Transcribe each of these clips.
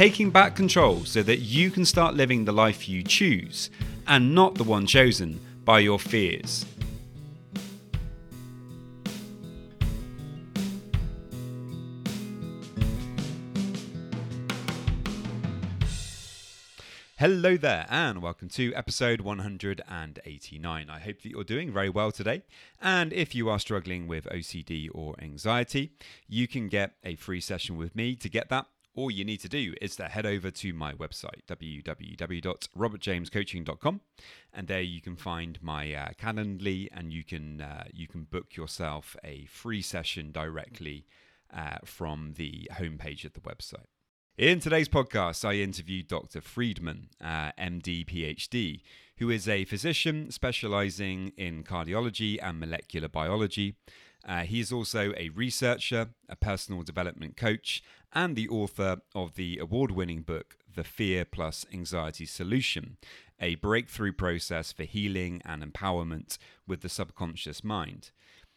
taking back control so that you can start living the life you choose and not the one chosen by your fears. Hello there, and welcome to episode 189. I hope that you're doing very well today. And if you are struggling with OCD or anxiety, you can get a free session with me. To get that, all you need to do is to head over to my website, www.robertjamescoaching.com, and there you can find my uh, Calendly, and you can uh, you can book yourself a free session directly uh, from the homepage of the website. In today's podcast, I interviewed Dr. Friedemann, uh, MD, PhD, who is a physician specializing in cardiology and molecular biology. Uh, he is also a researcher, a personal development coach, and the author of the award winning book, The Fear Plus Anxiety Solution A Breakthrough Process for Healing and Empowerment with the Subconscious Mind.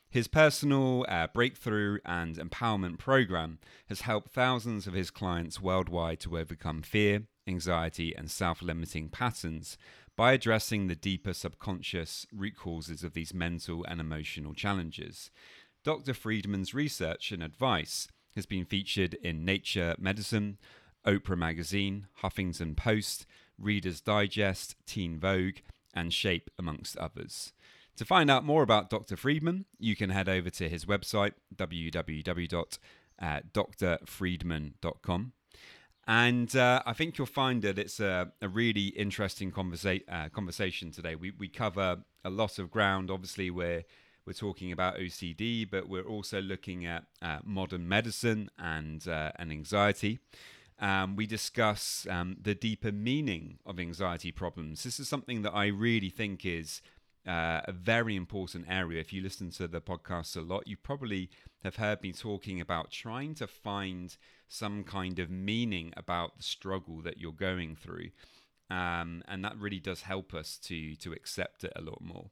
His personal uh, breakthrough and empowerment program has helped thousands of his clients worldwide to overcome fear, anxiety, and self limiting patterns by addressing the deeper subconscious root causes of these mental and emotional challenges. Dr. Friedemann's research and advice has been featured in Nature Medicine, Oprah Magazine, Huffington Post, Reader's Digest, Teen Vogue, and Shape, amongst others. To find out more about Dr. Friedemann, you can head over to his website, www.drfriedemann.com. And uh, I think you'll find that it's a, a really interesting conversa- uh, conversation today. We, we cover a lot of ground. Obviously, we're we're talking about OCD, but we're also looking at uh, modern medicine and uh, and anxiety. Um, we discuss um, the deeper meaning of anxiety problems. This is something that I really think is uh, a very important area. If you listen to the podcast a lot, you probably have heard me talking about trying to find some kind of meaning about the struggle that you're going through. Um, and that really does help us to to accept it a lot more.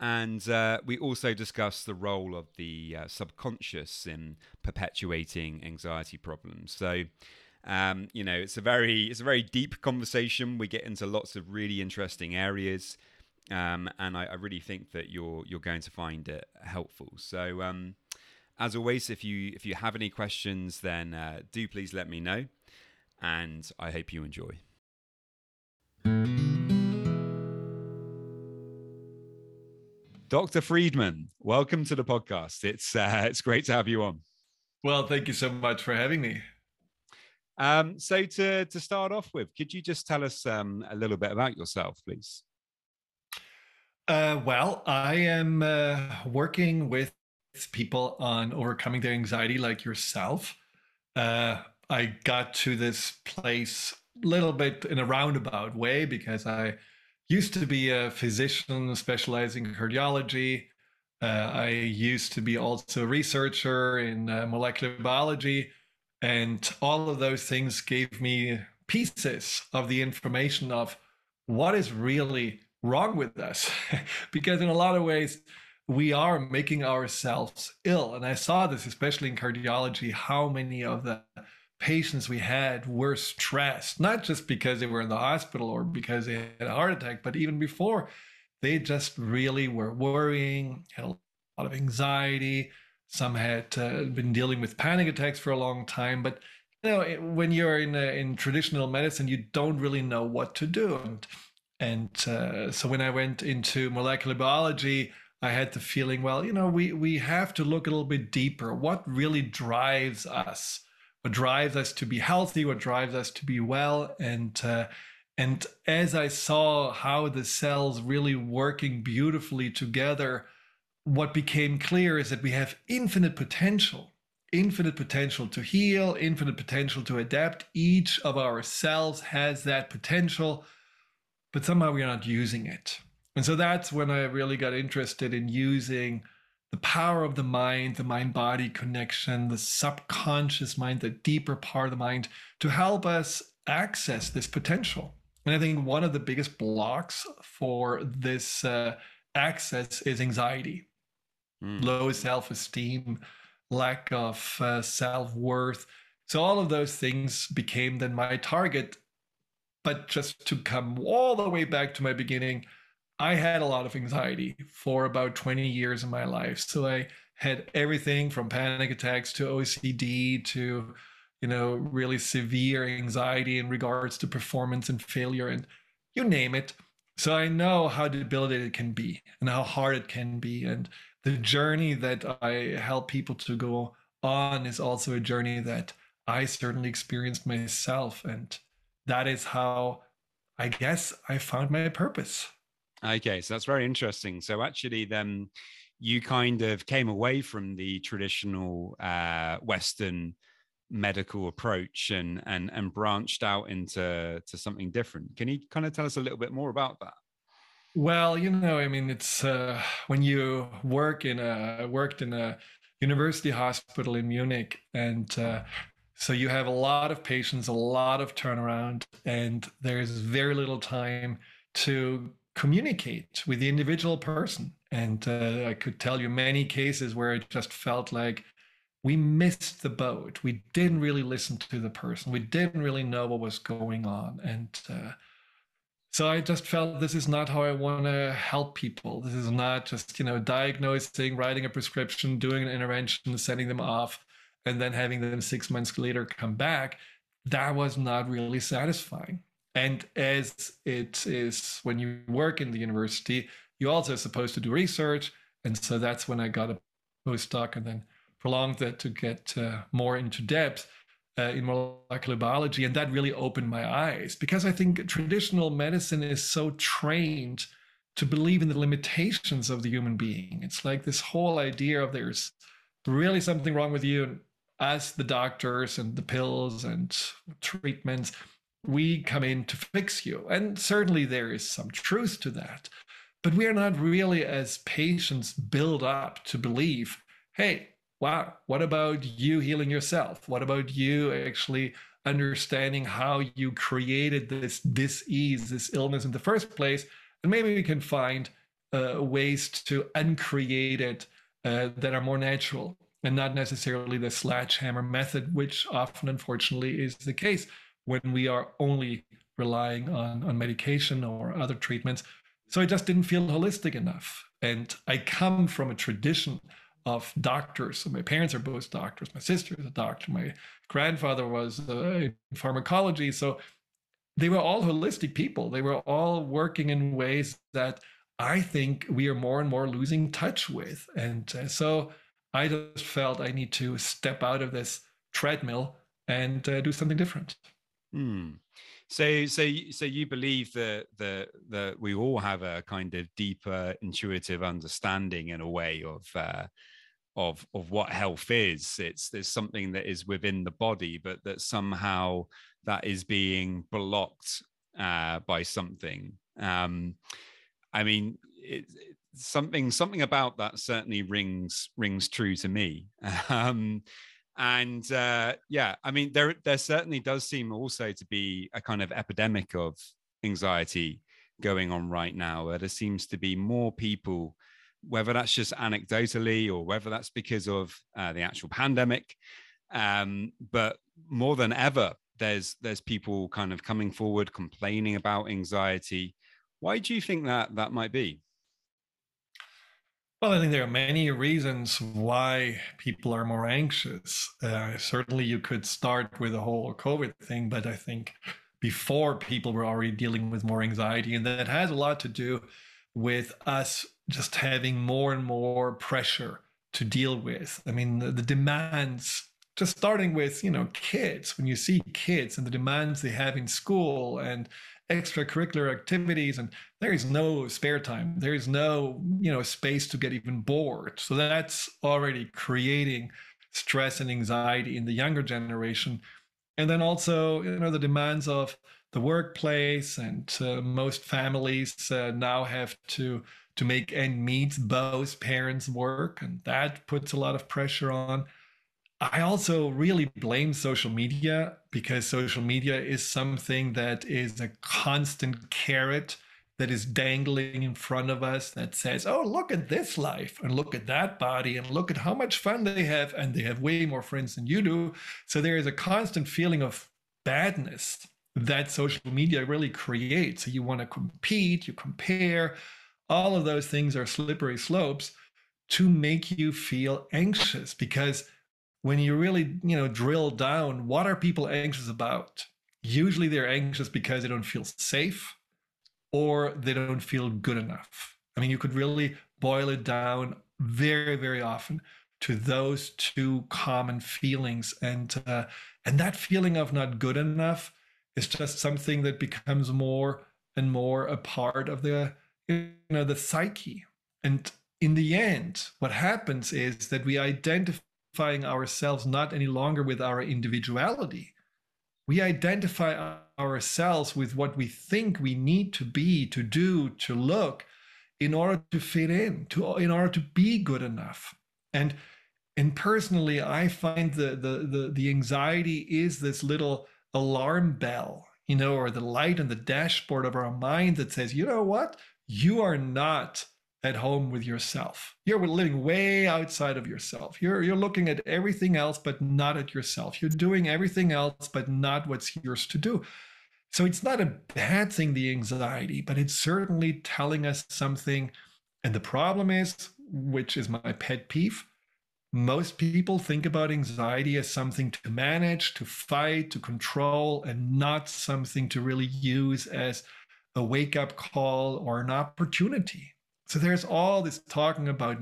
And uh, we also discuss the role of the uh, subconscious in perpetuating anxiety problems. So, um, you know, it's a very it's a very deep conversation. We get into lots of really interesting areas, um, and I, I, really think that you're you're going to find it helpful. So, um, as always, if you if you have any questions, then uh, do please let me know, and I hope you enjoy. Dr. Friedemann, welcome to the podcast. It's uh, it's great to have you on. Well, thank you so much for having me. Um, so to to start off with, could you just tell us um, a little bit about yourself, please? Uh, well, I am uh, working with people on overcoming their anxiety, like yourself. Uh, I got to this place a little bit in a roundabout way because I used to be a physician specializing in cardiology. Uh, I used to be also a researcher in uh, molecular biology. And all of those things gave me pieces of the information of what is really wrong with us. because in a lot of ways, we are making ourselves ill. And I saw this, especially in cardiology, how many of the patients we had were stressed, not just because they were in the hospital or because they had a heart attack, but even before, they just really were worrying, had a lot of anxiety. Some had uh, been dealing with panic attacks for a long time, but you know, when you're in in traditional medicine, you don't really know what to do. And and uh, so when I went into molecular biology, I had the feeling, well, you know, we we have to look a little bit deeper. What really drives us? what drives us to be healthy, what drives us to be well. And uh, and as I saw how the cells really working beautifully together, what became clear is that we have infinite potential infinite potential to heal, infinite potential to adapt. Each of our cells has that potential, but somehow we're not using it. And so that's when I really got interested in using the power of the mind, the mind body connection, the subconscious mind, the deeper part of the mind to help us access this potential. And I think one of the biggest blocks for this uh, access is anxiety, mm. low self esteem, lack of uh, self worth. So all of those things became then my target. But just to come all the way back to my beginning, I had a lot of anxiety for about 20 years in my life. So I had everything from panic attacks to OCD to, you know, really severe anxiety in regards to performance and failure and you name it. So I know how debilitated it can be and how hard it can be. And the journey that I help people to go on is also a journey that I certainly experienced myself. And that is how I guess I found my purpose. Okay, so that's very interesting. So actually, then you kind of came away from the traditional uh, Western medical approach and and and branched out into to something different. Can you kind of tell us a little bit more about that? Well, you know, I mean, it's uh, when you work in a worked in a university hospital in Munich, and uh, so you have a lot of patients, a lot of turnaround, and there's very little time to communicate with the individual person. And uh, I could tell you many cases where it just felt like we missed the boat. We didn't really listen to the person. We didn't really know what was going on. And uh, so I just felt this is not how I want to help people. This is not just, you know, diagnosing, writing a prescription, doing an intervention, sending them off, and then having them six months later come back. That was not really satisfying. And as it is when you work in the university, you also are supposed to do research. And so that's when I got a postdoc and then prolonged that to get uh, more into depth uh, in molecular biology. And that really opened my eyes because I think traditional medicine is so trained to believe in the limitations of the human being. It's like this whole idea of there's really something wrong with you. And as the doctors and the pills and treatments, we come in to fix you. And certainly there is some truth to that. But we are not really, as patients, build up to believe hey, wow, what about you healing yourself? What about you actually understanding how you created this disease, this illness in the first place? And maybe we can find uh, ways to uncreate it uh, that are more natural and not necessarily the sledgehammer method, which often, unfortunately, is the case when we are only relying on, on medication or other treatments. So I just didn't feel holistic enough. And I come from a tradition of doctors. So my parents are both doctors. My sister is a doctor. My grandfather was uh, in pharmacology. So they were all holistic people. They were all working in ways that I think we are more and more losing touch with. And uh, so I just felt I need to step out of this treadmill and uh, do something different. Hmm. So, so, so you believe that that that we all have a kind of deeper intuitive understanding in a way of uh, of of what health is. It's there's something that is within the body, but that somehow that is being blocked uh, by something. Um, I mean, it, it, something something about that certainly rings rings true to me. Um, and uh, yeah, I mean, there there certainly does seem also to be a kind of epidemic of anxiety going on right now, where there seems to be more people, whether that's just anecdotally or whether that's because of uh, the actual pandemic, um, but more than ever, there's there's people kind of coming forward complaining about anxiety. Why do you think that that might be? Well, I think there are many reasons why people are more anxious. Uh, certainly, you could start with the whole COVID thing, but I think before people were already dealing with more anxiety, and that has a lot to do with us just having more and more pressure to deal with. I mean, the, the demands, just starting with, you know, kids, when you see kids and the demands they have in school and extracurricular activities and there is no spare time. There is no you know space to get even bored. So that's already creating stress and anxiety in the younger generation. And then also, you know, the demands of the workplace and uh, most families uh, now have to to make end meet. Both parents work and that puts a lot of pressure on i also really blame social media because social media is something that is a constant carrot that is dangling in front of us that says, oh, look at this life and look at that body and look at how much fun they have. And they have way more friends than you do. So there is a constant feeling of badness that social media really creates. So you want to compete, you compare. All of those things are slippery slopes to make you feel anxious because when you really, you know, drill down, what are people anxious about? Usually they're anxious because they don't feel safe or they don't feel good enough. I mean, you could really boil it down very, very often to those two common feelings, and uh, and that feeling of not good enough is just something that becomes more and more a part of the you know the psyche. And in the end, what happens is that we identifying ourselves not any longer with our individuality. We identify ourselves with what we think we need to be, to do, to look in order to fit in, to in order to be good enough. And and personally, I find the the the, the anxiety is this little alarm bell, you know, or the light on the dashboard of our mind that says, you know what? You are not at home with yourself. You're living way outside of yourself. You're you're looking at everything else but not at yourself. You're doing everything else but not what's yours to do. So it's not a bad thing the anxiety, but it's certainly telling us something and the problem is, which is my pet peeve, most people think about anxiety as something to manage, to fight, to control, and not something to really use as a wake up call or an opportunity. So there's all this talking about,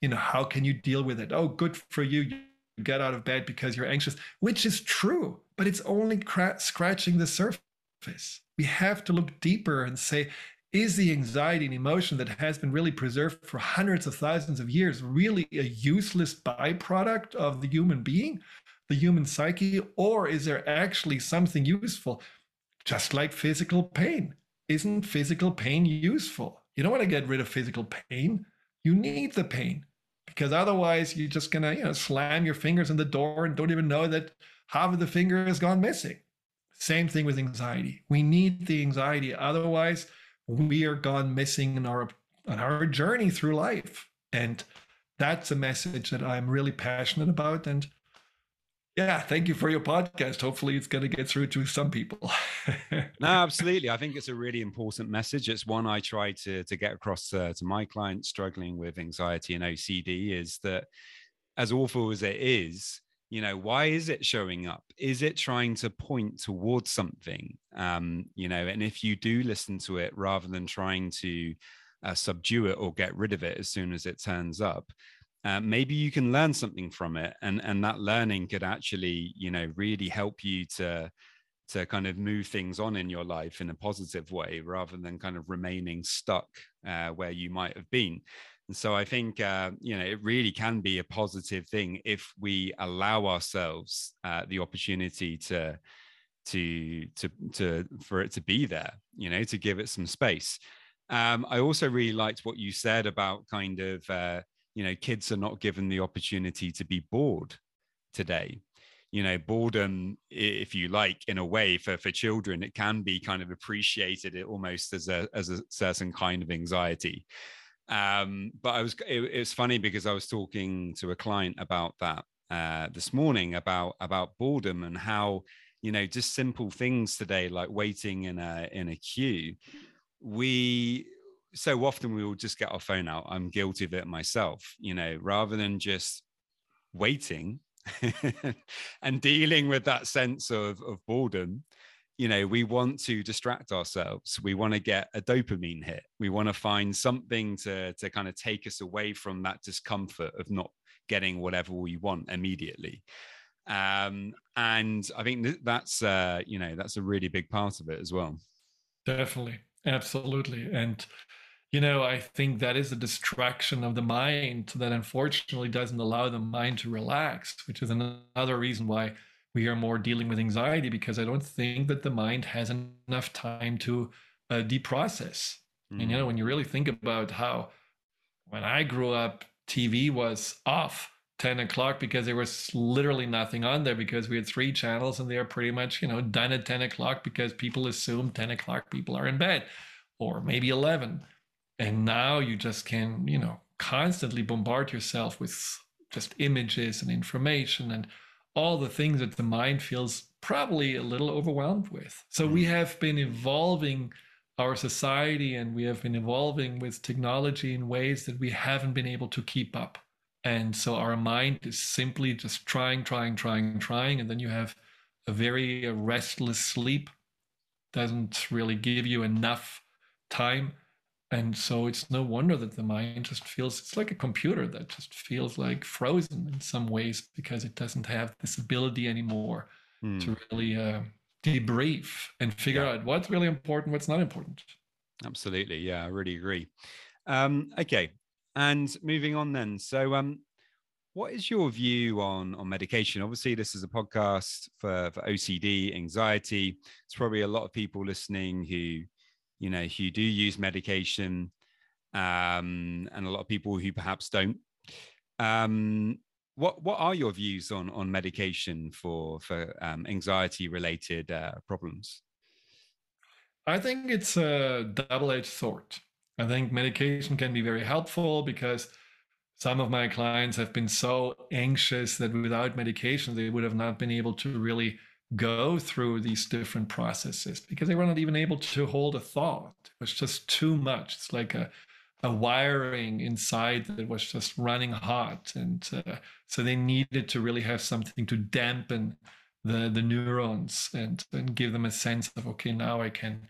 you know, how can you deal with it? Oh, good for you. You get out of bed because you're anxious, which is true, but it's only cra- scratching the surface. We have to look deeper and say, is the anxiety and emotion that has been really preserved for hundreds of thousands of years really a useless byproduct of the human being, the human psyche, or is there actually something useful? Just like physical pain. Isn't physical pain useful? You don't want to get rid of physical pain. You need the pain because otherwise you're just gonna, you know, slam your fingers in the door and don't even know that half of the finger has gone missing. Same thing with anxiety. We need the anxiety. Otherwise, we are gone missing in our on our journey through life. And that's a message that I'm really passionate about. And yeah, thank you for your podcast. Hopefully, it's going to get through to some people. no, absolutely. I think it's a really important message. It's one I try to to get across uh, to my clients struggling with anxiety and OCD. Is that as awful as it is, you know why is it showing up is it trying to point towards something um you know and if you do listen to it rather than trying to uh, subdue it or get rid of it as soon as it turns up uh, maybe you can learn something from it and and that learning could actually you know really help you to to kind of move things on in your life in a positive way rather than kind of remaining stuck uh, where you might have been and so I think uh, you know it really can be a positive thing if we allow ourselves uh, the opportunity to to to to for it to be there. You know, to give it some space. Um, I also really liked what you said about kind of uh, you know kids are not given the opportunity to be bored today you know boredom if you like in a way for for children it can be kind of appreciated It almost as a as a certain kind of anxiety um, but I was it, it, was funny because I was talking to a client about that uh, this morning about about boredom and how you know just simple things today like waiting in a in a queue. We so often we will just get our phone out. I'm guilty of it myself. You know, rather than just waiting and dealing with that sense of, of boredom you know we want to distract ourselves we want to get a dopamine hit we want to find something to to kind of take us away from that discomfort of not getting whatever we want immediately um and i think that's uh you know that's a really big part of it as well definitely absolutely and you know, I think that is a distraction of the mind that unfortunately doesn't allow the mind to relax, which is another reason why we are more dealing with anxiety because I don't think that the mind has enough time to uh, deprocess. Mm. And you know, mm. when you really think about how when I grew up, TV was off 10 o'clock because there was literally nothing on there because we had three channels and they are pretty much, you know, done at 10 o'clock because people assume 10 o'clock people are in bed or maybe 11 and now you just can you know constantly bombard yourself with just images and information and all the things that the mind feels probably a little overwhelmed with. So we mm. have been evolving our society and we have been evolving with technology in ways that we haven't been able to keep up. And so our mind is simply just trying trying trying trying. And then you have a very restless sleep. Doesn't really give you enough time and so it's no wonder that the mind just feels it's like a computer that just feels like frozen in some ways because it doesn't have this ability anymore mm. to really uh, debrief and figure yeah. out what's really important what's not important. Absolutely. Yeah i really agree. Um, okay. And moving on then. So um, what is your view on on medication? Obviously this is a podcast for, for ocd anxiety. It's probably a lot of people listening who you know who do use medication um, and a lot of people who perhaps don't. Um, what what are your views on on medication for for um, anxiety related uh, problems? I think it's a double-edged sword. I think medication can be very helpful because some of my clients have been so anxious that without medication they would have not been able to really go through these different processes because they were not even able to hold a thought. It was just too much. It's like a, a wiring inside that was just running hot. And uh, so they needed to really have something to dampen the, the neurons and, and give them a sense of, okay, now I can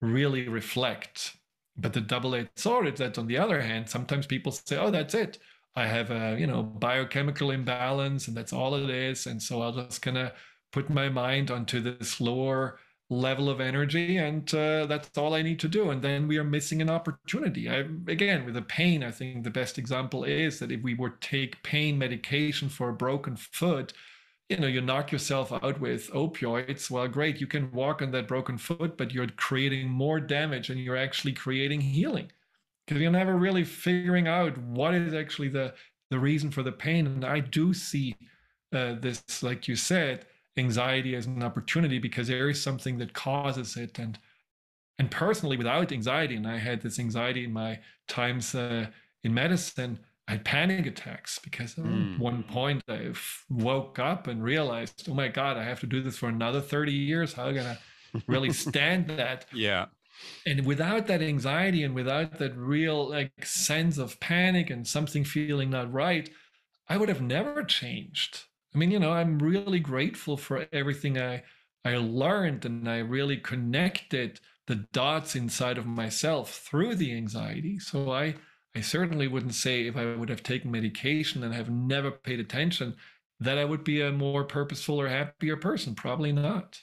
really reflect. But the double-edged sword is that on the other hand, sometimes people say, oh, that's it. I have a, you know, biochemical imbalance and that's all it is. And so I'll just kind of put my mind onto this lower level of energy and uh, that's all i need to do. And then we are missing an opportunity. I, again with the pain i think the best example is that if we were take pain medication for a broken foot you know you knock yourself out with opioids well great you can walk on that broken foot but you're creating more damage and you're actually creating healing. Because you're never really figuring out what is actually the the reason for the pain. And i do see uh, this like you said anxiety as an opportunity because there is something that causes it. And and personally without anxiety and i had this anxiety in my times uh, in medicine i had panic attacks because mm. at one point i woke up and realized oh my god i have to do this for another 30 years. How am i gonna really stand that? Yeah. And without that anxiety and without that real like sense of panic and something feeling not right i would have never changed I mean, you know, I'm really grateful for everything I I learned and I really connected the dots inside of myself through the anxiety. So I I certainly wouldn't say if I would have taken medication and have never paid attention that I would be a more purposeful or happier person. Probably not.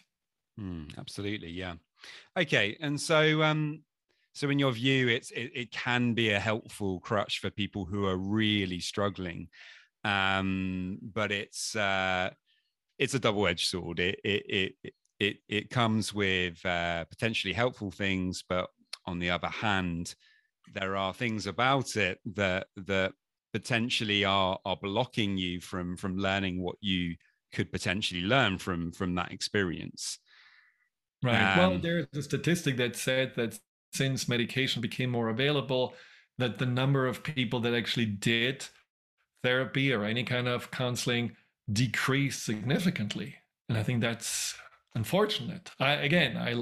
Mm, absolutely, yeah. Okay, and so um, so in your view, it's it, it can be a helpful crutch for people who are really struggling um, but it's uh, it's a double-edged sword. It it it it, it comes with uh, potentially helpful things, but on the other hand, there are things about it that that potentially are are blocking you from from learning what you could potentially learn from from that experience. Right. Um, well, there's a statistic that said that since medication became more available, that the number of people that actually did therapy or any kind of counseling decrease significantly. And I think that's unfortunate. I again, I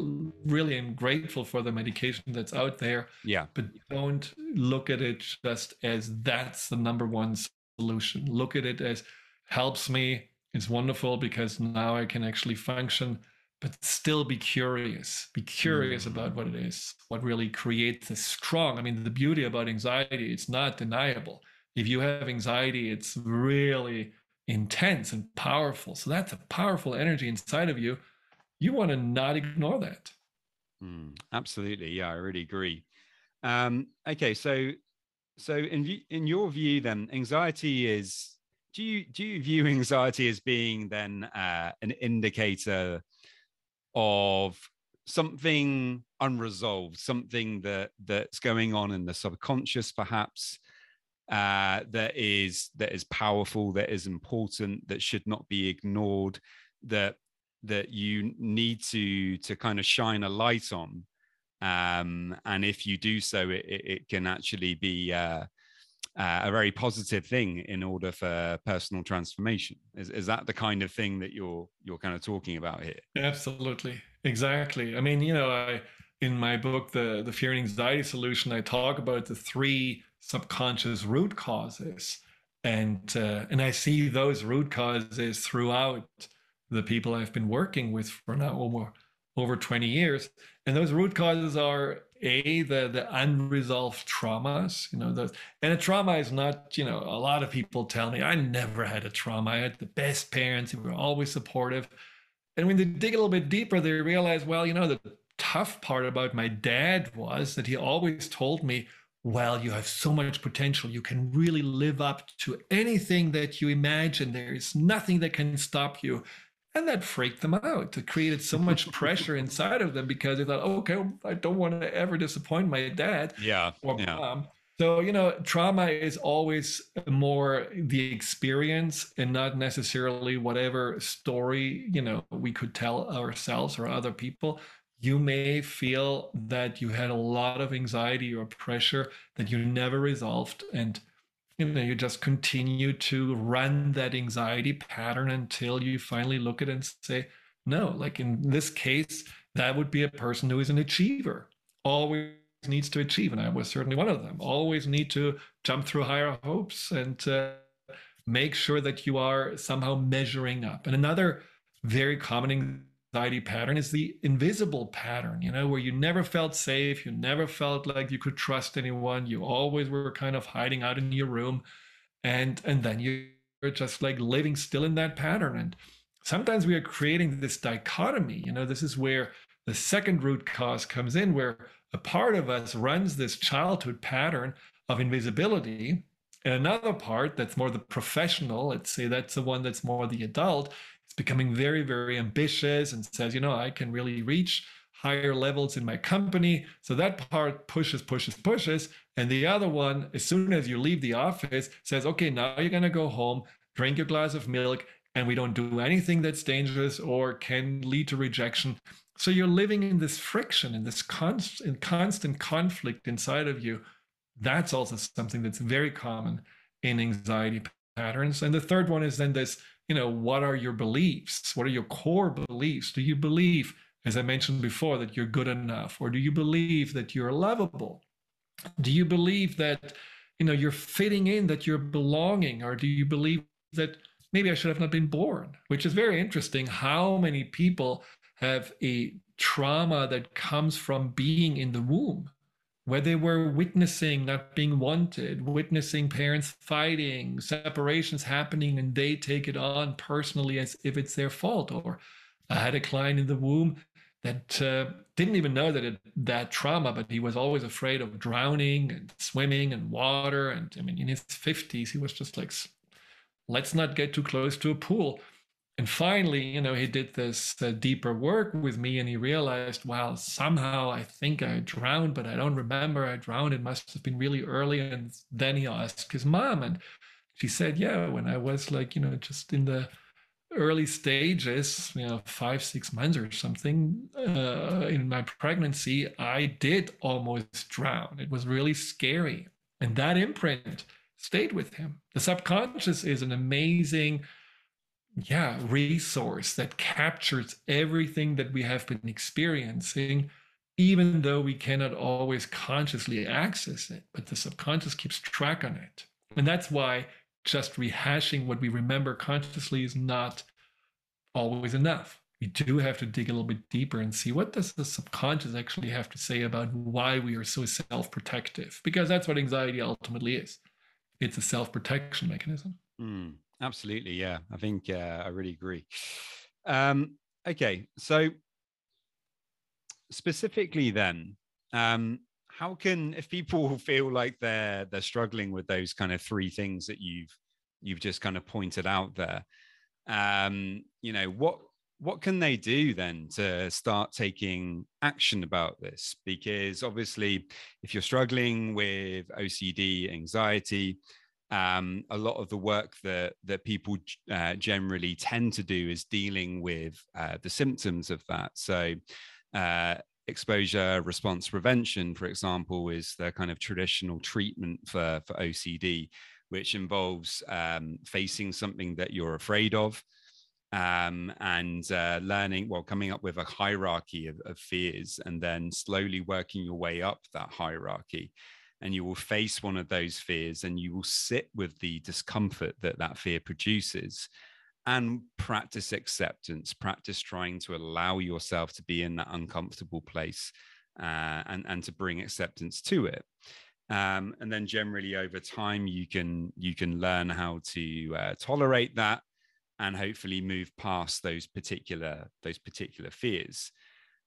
really am grateful for the medication that's out there. Yeah. But don't look at it just as that's the number one solution. Look at it as helps me. It's wonderful because now I can actually function, but still be curious. Be curious mm. about what it is, what really creates a strong. I mean, the beauty about anxiety, it's not deniable if you have anxiety, it's really intense and powerful. So that's a powerful energy inside of you. You want to not ignore that. Mm, absolutely. Yeah, I really agree. Um, okay, so so in in your view, then anxiety is. Do you do you view anxiety as being then uh, an indicator of something unresolved, something that that's going on in the subconscious, perhaps uh, that is that is powerful, that is important, that should not be ignored, that that you need to to kind of shine a light on. Um, and if you do so, it, it can actually be uh, uh, a very positive thing in order for personal transformation. Is, is that the kind of thing that you're you're kind of talking about here? Absolutely, exactly. I mean, you know, I in my book, the the fear and anxiety solution, I talk about the three subconscious root causes, and uh, and I see those root causes throughout the people I've been working with for now over over 20 years, and those root causes are a the the unresolved traumas you know the and a trauma is not you know a lot of people tell me i never had a trauma. I had the best parents. Who were always supportive. And when they dig a little bit deeper they realize well you know the tough part about my dad was that he always told me well you have so much potential you can really live up to anything that you imagine there is nothing that can stop you and that freaked them out. It created so much pressure inside of them because they thought, okay, I don't want to ever disappoint my dad yeah, or yeah. mom. So, you know, trauma is always more the experience and not necessarily whatever story, you know, we could tell ourselves or other people. You may feel that you had a lot of anxiety or pressure that you never resolved. And you know you just continue to run that anxiety pattern until you finally look at it and say no like in this case that would be a person who is an achiever always needs to achieve and i was certainly one of them always need to jump through higher hopes and uh, make sure that you are somehow measuring up and another very common anxiety pattern is the invisible pattern, you know, where you never felt safe, you never felt like you could trust anyone, you always were kind of hiding out in your room, and and then you're just like living still in that pattern. And sometimes we are creating this dichotomy, you know, this is where the second root cause comes in, where a part of us runs this childhood pattern of invisibility. And another part that's more the professional, let's say that's the one that's more the adult, it's becoming very, very ambitious and says, you know, I can really reach higher levels in my company. So that part pushes, pushes, pushes. And the other one, as soon as you leave the office, says, okay, now you're going to go home, drink your glass of milk, and we don't do anything that's dangerous or can lead to rejection. So you're living in this friction, in this constant, constant conflict inside of you. That's also something that's very common in anxiety patterns. And the third one is then this you know, what are your beliefs? What are your core beliefs? Do you believe, as I mentioned before, that you're good enough? Or do you believe that you're lovable? Do you believe that, you know, you're fitting in, that you're belonging? Or do you believe that maybe I should have not been born? Which is very interesting. How many people have a trauma that comes from being in the womb? Where they were witnessing not being wanted, witnessing parents fighting, separations happening, and they take it on personally as if it's their fault. Or I had a client in the womb that uh, didn't even know that it, that trauma, but he was always afraid of drowning and swimming and water. And I mean, in his 50s, he was just like, let's not get too close to a pool. And finally, you know, he did this uh, deeper work with me and he realized, wow, somehow I think I drowned, but I don't remember I drowned. It must have been really early. And then he asked his mom, and she said, yeah, when I was like, you know, just in the early stages, you know, five, six months or something uh, in my pregnancy, I did almost drown. It was really scary. And that imprint stayed with him. The subconscious is an amazing yeah resource that captures everything that we have been experiencing even though we cannot always consciously access it but the subconscious keeps track on it. And that's why just rehashing what we remember consciously is not always enough. We do have to dig a little bit deeper and see what does the subconscious actually have to say about why we are so self-protective because that's what anxiety ultimately is. It's a self-protection mechanism. Mm. Absolutely, yeah. I think uh, I really agree. Um, okay, so specifically then, um, how can if people feel like they're they're struggling with those kind of three things that you've you've just kind of pointed out there um you know what what can they do then to start taking action about this because obviously if you're struggling with ocd anxiety um, a lot of the work that that people uh, generally tend to do is dealing with uh, the symptoms of that so uh, exposure response prevention, for example, is the kind of traditional treatment for, for OCD, which involves um, facing something that you're afraid of um, and uh, learning, well, coming up with a hierarchy of, of fears and then slowly working your way up that hierarchy. And you will face one of those fears and you will sit with the discomfort that that fear produces and practice acceptance practice trying to allow yourself to be in that uncomfortable place uh, and and to bring acceptance to it. Um, and then generally over time you can you can learn how to uh, tolerate that and hopefully move past those particular those particular fears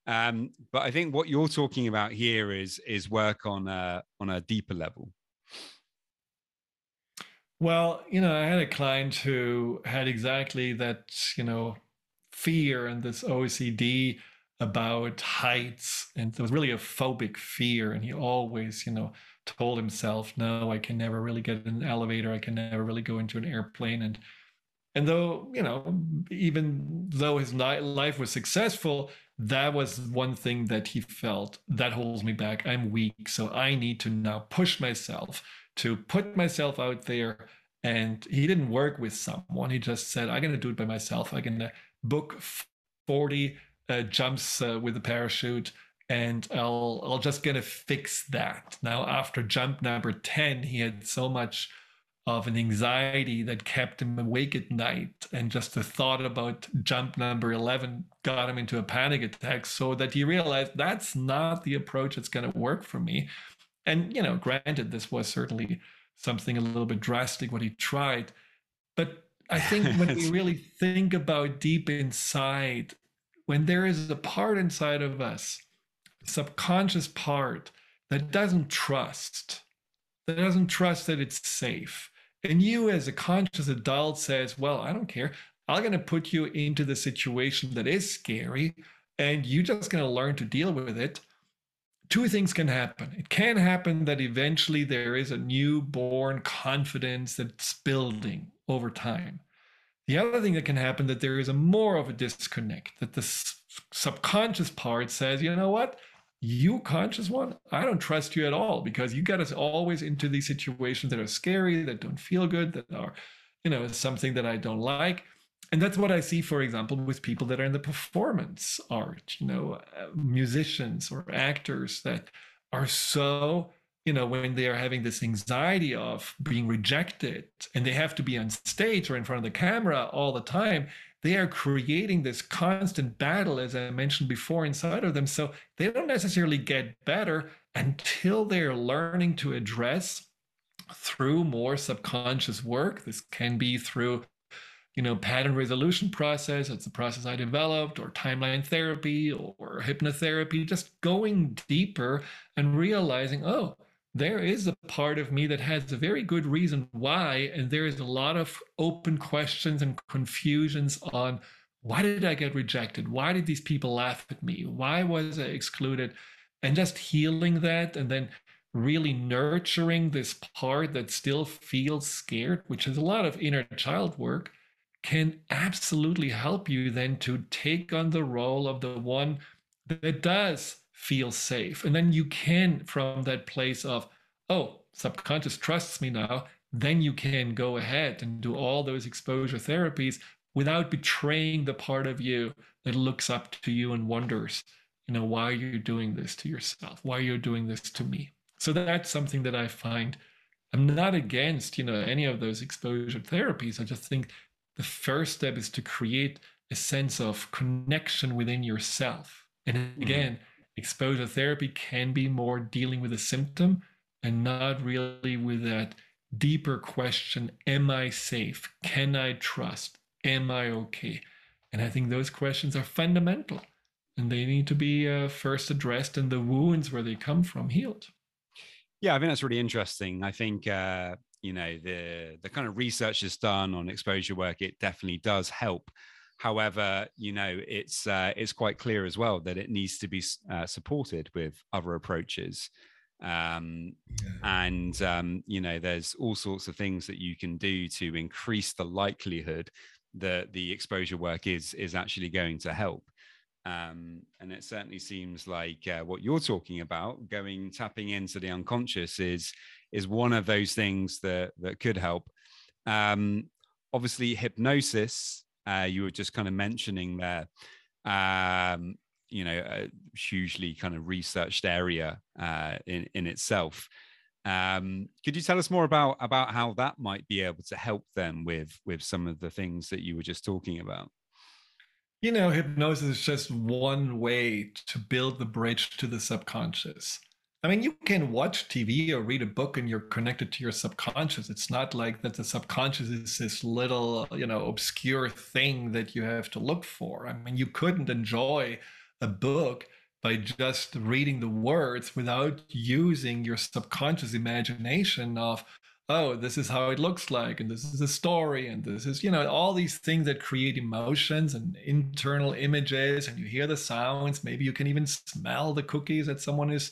um, but i think what you're talking about here is is work on a on a deeper level well, you know, I had a client who had exactly that, you know, fear and this OCD about heights. And there was really a phobic fear. And he always, you know, told himself, no, I can never really get in an elevator. I can never really go into an airplane. And and though, you know, even though his life was successful, that was one thing that he felt that holds me back. I'm weak. So I need to now push myself to put myself out there. And he didn't work with someone. He just said, I'm going to do it by myself. I'm going to book 40 uh, jumps uh, with a parachute and I'll, I'll just going to fix that. Now, after jump number 10, he had so much of an anxiety that kept him awake at night. And just the thought about jump number 11 got him into a panic attack so that he realized that's not the approach that's going to work for me. And, you know, granted, this was certainly something a little bit drastic what he tried. But I think when we really think about deep inside, when there is a part inside of us, subconscious part that doesn't trust, that doesn't trust that it's safe. And you, as a conscious adult, says, Well, I don't care. I'm going to put you into the situation that is scary, and you're just going to learn to deal with it two things can happen. It can happen that eventually there is a newborn confidence that's building over time. The other thing that can happen that there is a more of a disconnect that the subconscious part says, you know what, you conscious one, I don't trust you at all because you get us always into these situations that are scary, that don't feel good, that are, you know, something that I don't like. And that's what I see, for example, with people that are in the performance art, you know, uh, musicians or actors that are so, you know, when they are having this anxiety of being rejected and they have to be on stage or in front of the camera all the time, they are creating this constant battle, as I mentioned before, inside of them. So they don't necessarily get better until they're learning to address through more subconscious work. This can be through you know, pattern resolution process. It's a process I developed, or timeline therapy, or hypnotherapy. Just going deeper and realizing, oh, there is a part of me that has a very good reason why, and there is a lot of open questions and confusions on why did I get rejected? Why did these people laugh at me? Why was I excluded? And just healing that, and then really nurturing this part that still feels scared, which is a lot of inner child work can absolutely help you then to take on the role of the one that does feel safe. And then you can, from that place of, oh, subconscious trusts me now, then you can go ahead and do all those exposure therapies without betraying the part of you that looks up to you and wonders, you know, why are you're doing this to yourself, why are you're doing this to me. So that's something that I find I'm not against, you know, any of those exposure therapies. I just think the first step is to create a sense of connection within yourself. And mm-hmm. again, mm-hmm. Exposure therapy can be more dealing with a symptom and not really with that deeper question Am I safe? Can I trust? Am I okay? And I think those questions are fundamental and they need to be uh, first addressed and the wounds where they come from healed. Yeah, I think that's really interesting. I think uh, you know the the kind of research that's done on exposure work. It definitely does help. However, you know it's uh, it's quite clear as well that it needs to be uh, supported with other approaches. Um, yeah. And um, you know, there's all sorts of things that you can do to increase the likelihood that the exposure work is is actually going to help. Um, and it certainly seems like uh, what you're talking about, going tapping into the unconscious, is is one of those things that that could help. Um, obviously, hypnosis. Uh, you were just kind of mentioning there. Um, you know, a hugely kind of researched area uh, in in itself. Um, could you tell us more about about how that might be able to help them with with some of the things that you were just talking about? You know, hypnosis is just one way to build the bridge to the subconscious. I mean, you can watch TV or read a book and you're connected to your subconscious. It's not like that the subconscious is this little, you know, obscure thing that you have to look for. I mean, you couldn't enjoy a book by just reading the words without using your subconscious imagination of oh, this is how it looks like, and this is a story, and this is, you know, all these things that create emotions and internal images, and you hear the sounds. Maybe you can even smell the cookies that someone is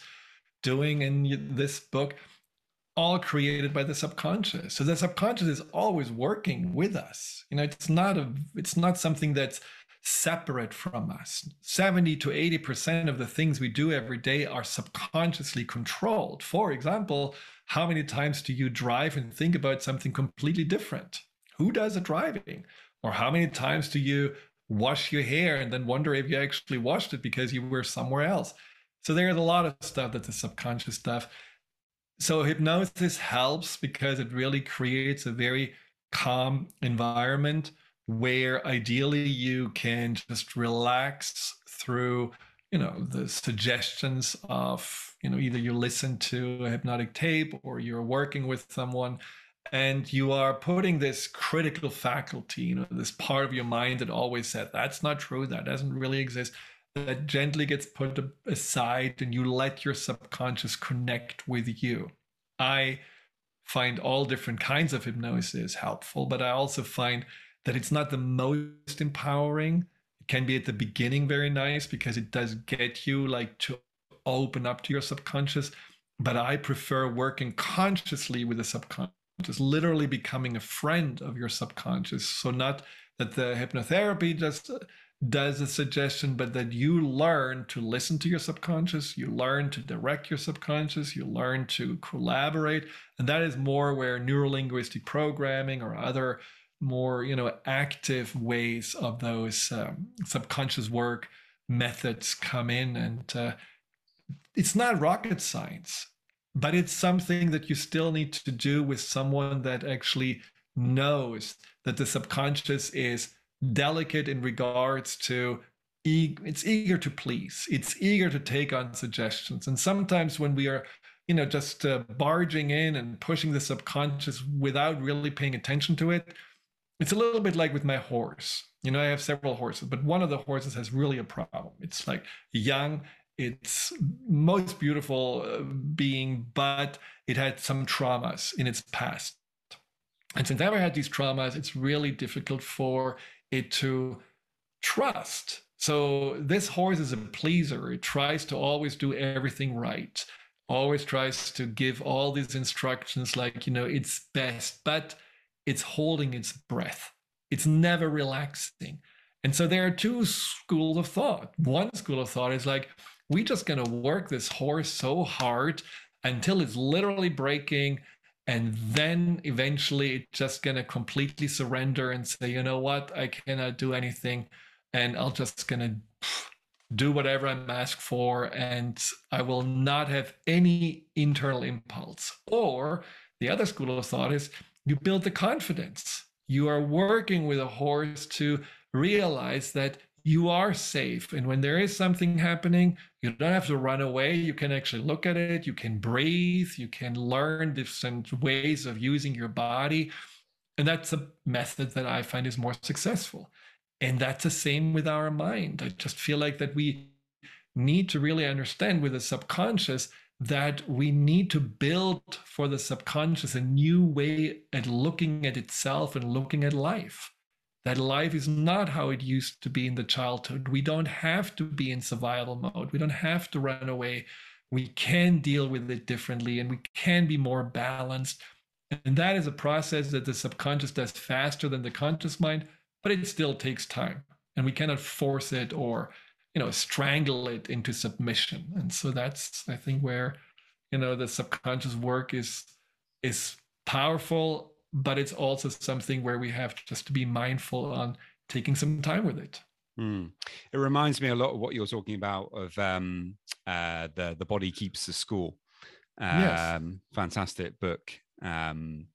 doing in this book, all created by the subconscious. So the subconscious is always working with us. You know, it's not a, it's not something that's separate from us. 70 to 80% of the things we do every day are subconsciously controlled. For example, how many times do you drive and think about something completely different? Who does the driving? Or how many times do you wash your hair and then wonder if you actually washed it because you were somewhere else? So there's a lot of stuff that's the subconscious stuff. So hypnosis helps because it really creates a very calm environment where ideally you can just relax through you know the suggestions of you know either you listen to a hypnotic tape or you're working with someone and you are putting this critical faculty you know this part of your mind that always said that's not true that doesn't really exist that gently gets put aside and you let your subconscious connect with you. I find all different kinds of hypnosis helpful but i also find that it's not the most empowering. It can be at the beginning very nice because it does get you like to open up to your subconscious but i prefer working consciously with the subconscious literally becoming a friend of your subconscious. So not that the hypnotherapy just does a suggestion but that you learn to listen to your subconscious you learn to direct your subconscious you learn to collaborate. And that is more where neurolinguistic programming or other more you know active ways of those um, subconscious work methods come in. And uh, it's not rocket science but it's something that you still need to do with someone that actually knows that the subconscious is delicate in regards to it's eager to please it's eager to take on suggestions and sometimes when we are you know just uh, barging in and pushing the subconscious without really paying attention to it it's a little bit like with my horse. You know, I have several horses, but one of the horses has really a problem. It's like young, it's most beautiful uh, being, but it had some traumas in its past. And since I ever had these traumas, it's really difficult for it to trust. So this horse is a pleaser. It tries to always do everything right, always tries to give all these instructions like, you know, it's best. But it's holding its breath. It's never relaxing. And so there are two schools of thought. One school of thought is like, we're just going to work this horse so hard until it's literally breaking. And then eventually it's just to completely surrender and say, you know what, I cannot do anything. And I'll just to do whatever I'm asked for. And I will not have any internal impulse. Or the other school of thought is, you build the confidence. You are working with a horse to realize that you are safe. And when there is something happening, you don't have to run away. You can actually look at it. You can breathe. You can learn different ways of using your body. And that's a method that I find is more successful. And that's the same with our mind. I just feel like that we need to really understand with the subconscious that we need to build for the subconscious a new way at looking at itself and looking at life. That life is not how it used to be in the childhood. We don't have to be in survival mode. We don't have to run away. We can deal with it differently and we can be more balanced. And that is a process that the subconscious does faster than the conscious mind, but it still takes time. And we cannot force it or you know strangle it into submission and so that's i think where you know the subconscious work is is powerful but it's also something where we have just to be mindful on taking some time with it mm. it reminds me a lot of what you're talking about of um, uh, the the body keeps the score um, yes. fantastic book um,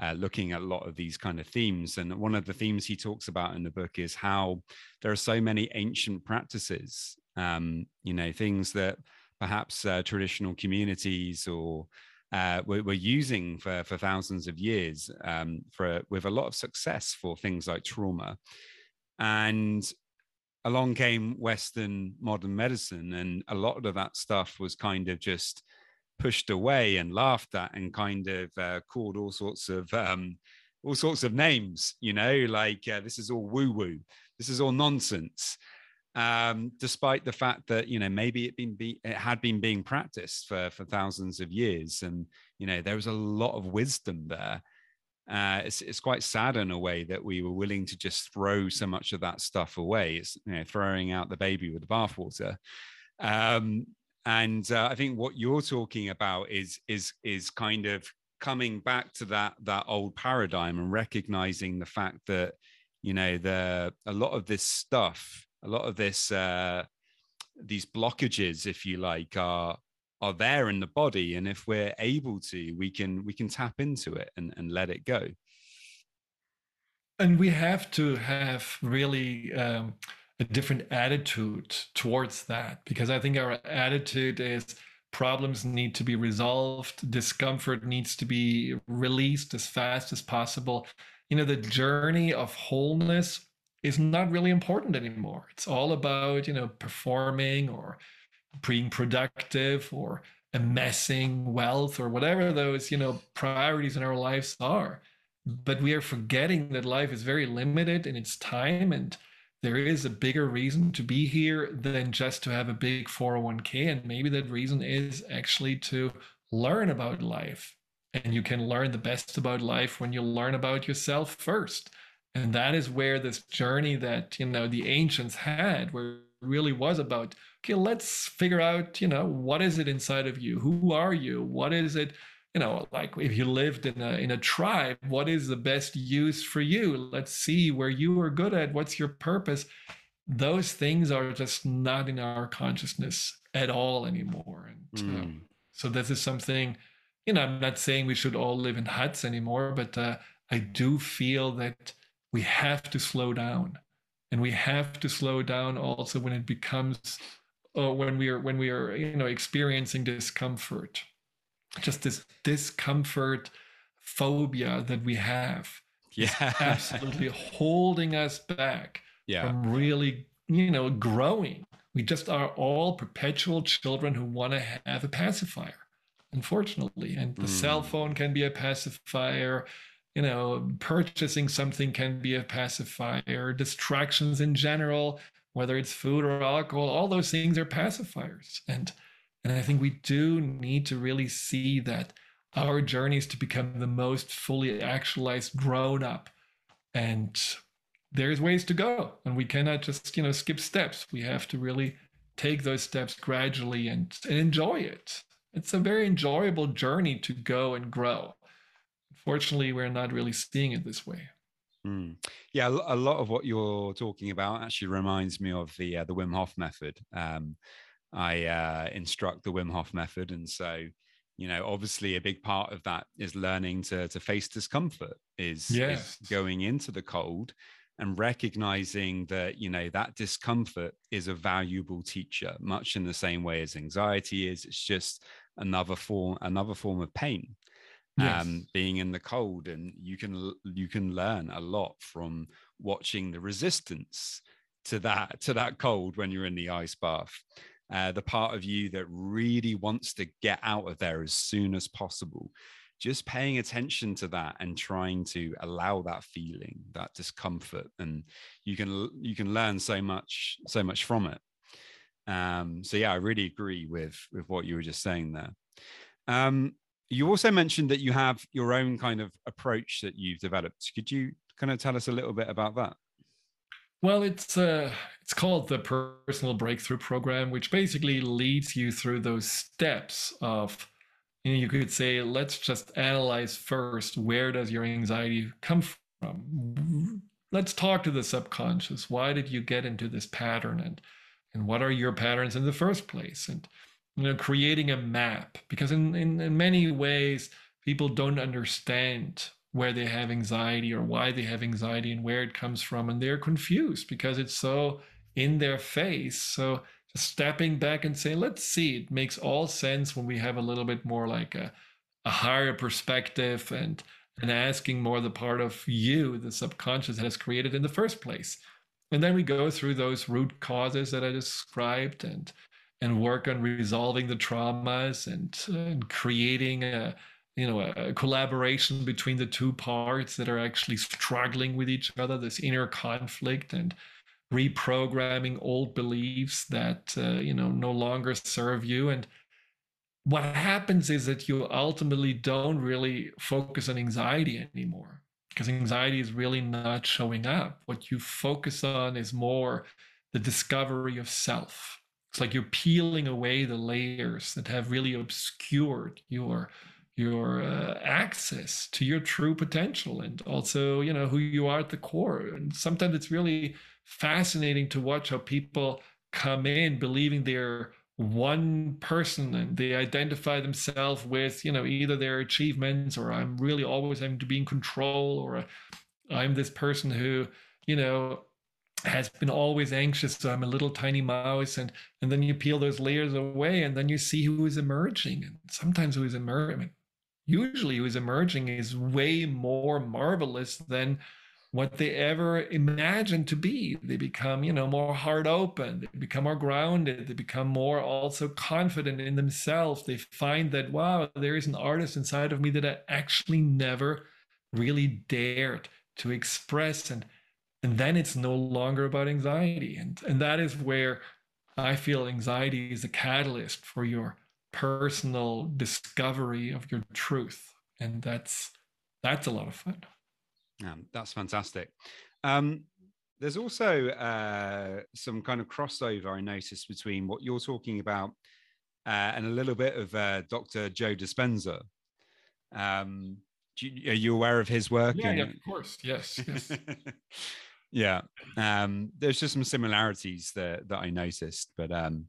uh, looking at a lot of these kind of themes. And one of the themes he talks about in the book is how there are so many ancient practices, um, you know, things that perhaps uh, traditional communities or uh, we're, we're, using for, for thousands of years um, for with a lot of success for things like trauma. And along came Western modern medicine, and a lot of that stuff was kind of just pushed away and laughed at and kind of uh, called all sorts of um, all sorts of names. You know, like uh, this is all woo woo. This is all nonsense. Um, despite the fact that you know maybe it been be, it had been being practiced for for thousands of years, and you know there was a lot of wisdom there. Uh, it's it's quite sad in a way that we were willing to just throw so much of that stuff away. It's you know throwing out the baby with the bathwater. Um, and uh, i think what you're talking about is is is kind of coming back to that that old paradigm and recognizing the fact that you know the a lot of this stuff a lot of this uh these blockages if you like are are there in the body and if we're able to we can we can tap into it and, and let it go and we have to have really um a different attitude towards that because I think our attitude is problems need to be resolved, discomfort needs to be released as fast as possible. You know, the journey of wholeness is not really important anymore. It's all about, you know, performing or being productive or amassing wealth or whatever those, you know, priorities in our lives are. But we are forgetting that life is very limited in its time and there is a bigger reason to be here than just to have a big 401k. And maybe that reason is actually to learn about life. And you can learn the best about life when you learn about yourself first. And that is where this journey that, you know, the ancients had, where really was about, okay, let's figure out, you know, what is it inside of you? Who are you? What is it? you know like if you lived in a in a tribe what is the best use for you let's see where you are good at what's your purpose those things are just not in our consciousness at all anymore and mm. um, so this is something you know i'm not saying we should all live in huts anymore but uh, i do feel that we have to slow down. And we have to slow down also when it becomes uh, when we are when we are you know experiencing discomfort. Just this discomfort phobia that we have yeah. absolutely holding us back yeah. from really you know growing. We just are all perpetual children who want to have a pacifier unfortunately. And the mm. cell phone can be a pacifier you know purchasing something can be a pacifier distractions in general whether it's food or alcohol all those things are pacifiers and and I think we do need to really see that our journey is to become the most fully actualized grown up. And there's ways to go. And we cannot just, you know, skip steps. We have to really take those steps gradually and, and enjoy it. It's a very enjoyable journey to go and grow. Unfortunately, we're not really seeing it this way. Mm. Yeah, a lot of what you're talking about actually reminds me of the uh, the Wim Hof method. Um, I uh, instruct the Wim Hof method, and so you know, obviously, a big part of that is learning to to face discomfort, is, yes. is going into the cold and recognizing that you know that discomfort is a valuable teacher, much in the same way as anxiety is. It's just another form another form of pain. Yes. Um, being in the cold, and you can you can learn a lot from watching the resistance to that to that cold when you're in the ice bath. Uh, the part of you that really wants to get out of there as soon as possible. Just paying attention to that and trying to allow that feeling that discomfort and you can you can learn so much so much from it. Um so yeah i really agree with with what you were just saying there. Um you also mentioned that you have your own kind of approach that you've developed could you kind of tell us a little bit about that well, it's uh, it's called the Personal Breakthrough Program, which basically leads you through those steps of you, know, you could say, let's just analyze first where does your anxiety come from? Let's talk to the subconscious. Why did you get into this pattern? And and what are your patterns in the first place? And you know, creating a map, because in, in, in many ways, people don't understand where they have anxiety or why they have anxiety and where it comes from. And they're confused because it's so in their face. So stepping back and saying, let's see, it makes all sense when we have a little bit more like a, a higher perspective and and asking more the part of you, the subconscious has created in the first place. And then we go through those root causes that I described and and work on resolving the traumas and, and creating a you know a, collaboration between the two parts that are actually struggling with each other this inner conflict and reprogramming old beliefs that uh, you know no longer serve you. And what happens is that you ultimately don't really focus on anxiety anymore because anxiety is really not showing up. What you focus on is more the discovery of self it's like you're peeling away the layers that have really obscured your your uh, access to your true potential and also you know who you are at the core. And sometimes it's really fascinating to watch how people come in believing they're one person and they identify themselves with you know either their achievements or i'm really always having to be in control or i'm this person who you know has been always anxious so i'm a little tiny mouse and and then you peel those layers away and then you see who is emerging and sometimes who is emerging usually who is emerging is way more marvelous than what they ever imagined to be. They become, you know, more heart open, they become more grounded, they become more also confident in themselves. They find that, wow, there is an artist inside of me that I actually never really dared to express. And and then it's no longer about anxiety. And and that is where I feel anxiety is a catalyst for your personal discovery of your truth. And that's that's a lot of fun. Um, that's fantastic. Um, there's also uh, some kind of crossover I noticed between what you're talking about uh, and a little bit of uh, Dr. Joe Dispenza. Um, you, are you aware of his work? Yeah, and... yeah of course. Yes. yes. yeah. Um, there's just some similarities that, that I noticed, but um,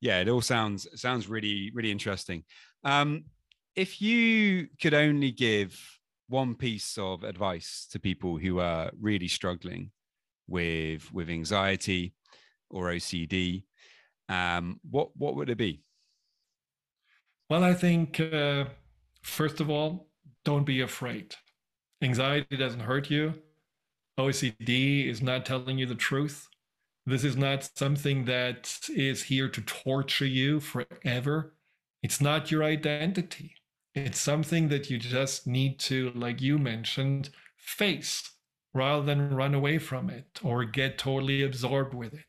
yeah, it all sounds sounds really really interesting. Um, if you could only give one piece of advice to people who are really struggling with with anxiety or OCD, um, what what would it be? Well, I think uh, first of all, don't be afraid. Anxiety doesn't hurt you. OCD is not telling you the truth. This is not something that is here to torture you forever. It's not your identity. It's something that you just need to, like you mentioned, face rather than run away from it or get totally absorbed with it.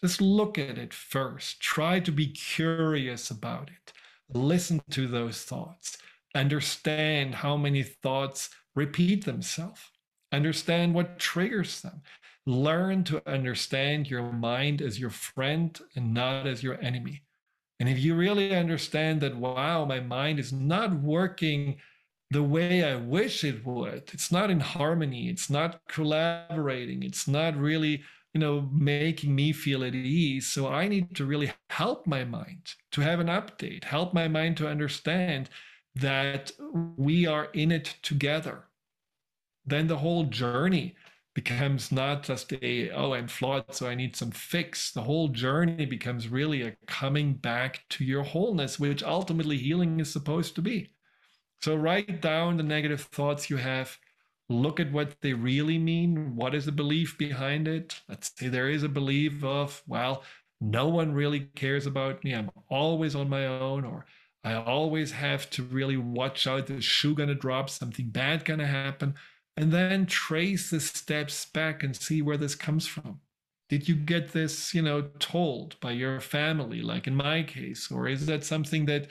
Just look at it first. Try to be curious about it. Listen to those thoughts. Understand how many thoughts repeat themselves. Understand what triggers them. Learn to understand your mind as your friend and not as your enemy. And if you really understand that, wow, my mind is not working the way I wish it would, it's not in harmony, it's not collaborating, it's not really, you know, making me feel at ease. So I need to really help my mind to have an update, help my mind to understand that we are in it together. Then the whole journey becomes not just a oh i'm flawed so i need some fix. The whole journey becomes really a coming back to your wholeness which ultimately healing is supposed to be. So write down the negative thoughts you have. Look at what they really mean. What is the belief behind it? Let's say there is a belief of well no one really cares about me. I'm always on my own, or I always have to really watch out. The shoe gonna drop, something bad gonna happen, and then trace the steps back and see where this comes from. Did you get this, you know, told by your family, like in my case, or is that something that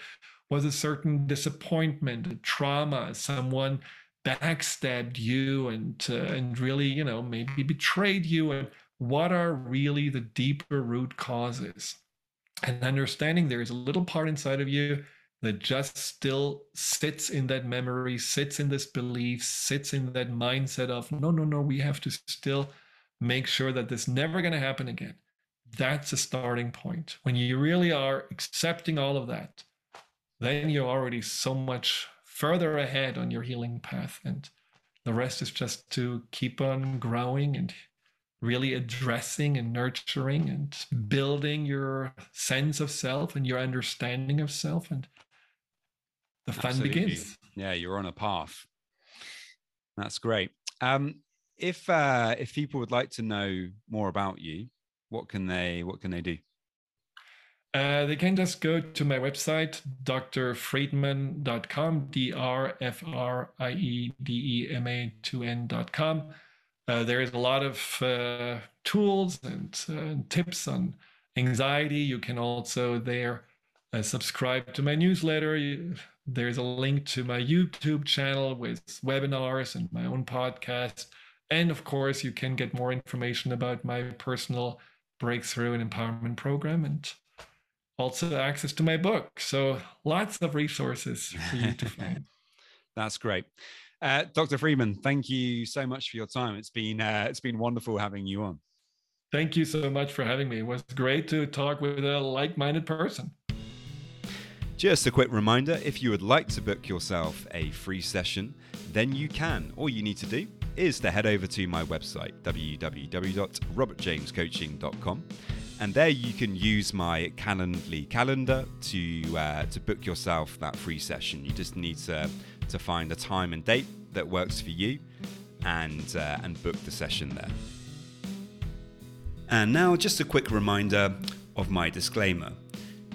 was a certain disappointment, a trauma, someone backstabbed you and uh, and really, you know, maybe betrayed you and what are really the deeper root causes and understanding there is a little part inside of you that just still sits in that memory sits in this belief sits in that mindset of no no no we have to still make sure that this never going to happen again. That's a starting point. When you really are accepting all of that then you're already so much further ahead on your healing path and the rest is just to keep on growing and really addressing and nurturing and building your sense of self and your understanding of self and the fun Absolutely. begins yeah you're on a path that's great um if uh if people would like to know more about you what can they what can they do uh, they can just go to my website, drfriedemann.com, D R F R I E D E M A 2 N.com. Uh, there is a lot of uh, tools and uh, tips on anxiety. You can also there uh, subscribe to my newsletter. You, there's a link to my YouTube channel with webinars and my own podcast. And of course, you can get more information about my personal breakthrough and empowerment program and also access to my book. So lots of resources for you to find. That's great. Uh, Dr. Friedemann, thank you so much for your time. It's been uh, it's been wonderful having you on. Thank you so much for having me. It was great to talk with a like-minded person. Just a quick reminder if you would like to book yourself a free session, then you can. All you need to do is to head over to my website, www.robertjamescoaching.com. And there you can use my Calendly calendar to uh, to book yourself that free session. You just need to to find a time and date that works for you and, uh, and book the session there. And now, just a quick reminder of my disclaimer.